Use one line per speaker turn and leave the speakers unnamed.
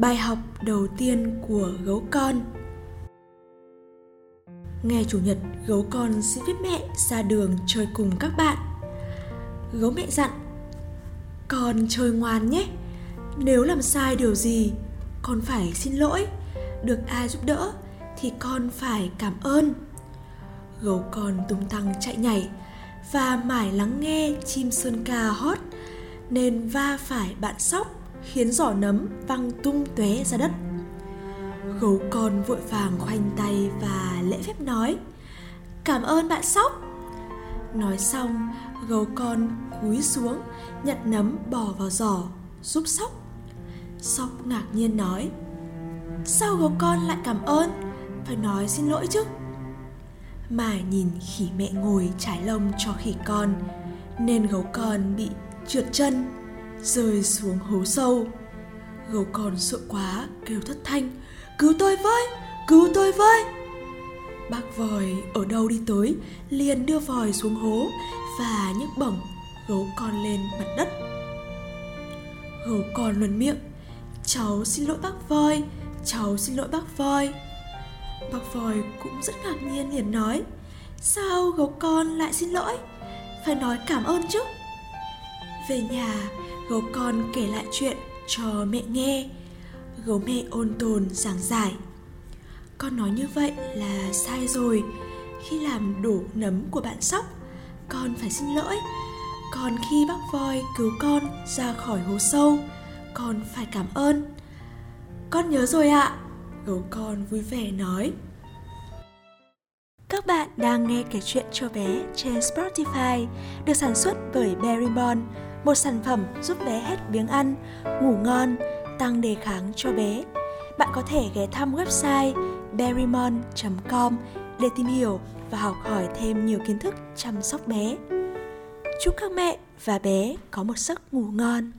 Bài học đầu tiên của gấu con Ngày Chủ nhật, gấu con xin phép mẹ ra đường chơi cùng các bạn. Gấu mẹ dặn, con chơi ngoan nhé, nếu làm sai điều gì, con phải xin lỗi, được ai giúp đỡ thì con phải cảm ơn. Gấu con tung tăng chạy nhảy và mải lắng nghe chim sơn ca hót nên va phải bạn sóc khiến giỏ nấm văng tung tóe ra đất. Gấu con vội vàng khoanh tay và lễ phép nói Cảm ơn bạn sóc Nói xong, gấu con cúi xuống, nhặt nấm bỏ vào giỏ, giúp sóc. Sóc ngạc nhiên nói Sao gấu con lại cảm ơn? Phải nói xin lỗi chứ Mà nhìn khỉ mẹ ngồi trải lông cho khỉ con Nên gấu con bị trượt chân Rơi xuống hố sâu. Gấu con sợ quá kêu thất thanh Cứu tôi với, cứu tôi với. Bác vòi ở đâu đi tới liền đưa vòi xuống hố Và nhấc bổng gấu con lên mặt đất. Gấu con luân miệng Cháu xin lỗi bác voi Cháu xin lỗi bác voi Bác voi cũng rất ngạc nhiên liền nói Sao gấu con lại xin lỗi? Phải nói cảm ơn chứ. Về nhà Gấu con kể lại chuyện cho mẹ nghe. Gấu mẹ ôn tồn giảng giải. Con nói như vậy là sai rồi. Khi làm đổ nấm của bạn sóc Con phải xin lỗi. Còn khi bác voi cứu con ra khỏi hố sâu Con phải cảm ơn. Con nhớ rồi ạ Gấu con vui vẻ nói. Các bạn đang nghe kể chuyện cho bé trên Spotify được sản xuất bởi Berrymon, một sản phẩm giúp bé hết biếng ăn, ngủ ngon, tăng đề kháng cho bé. Bạn có thể ghé thăm website berrymon.com để tìm hiểu và học hỏi thêm nhiều kiến thức chăm sóc bé. Chúc các mẹ và bé có một giấc ngủ ngon.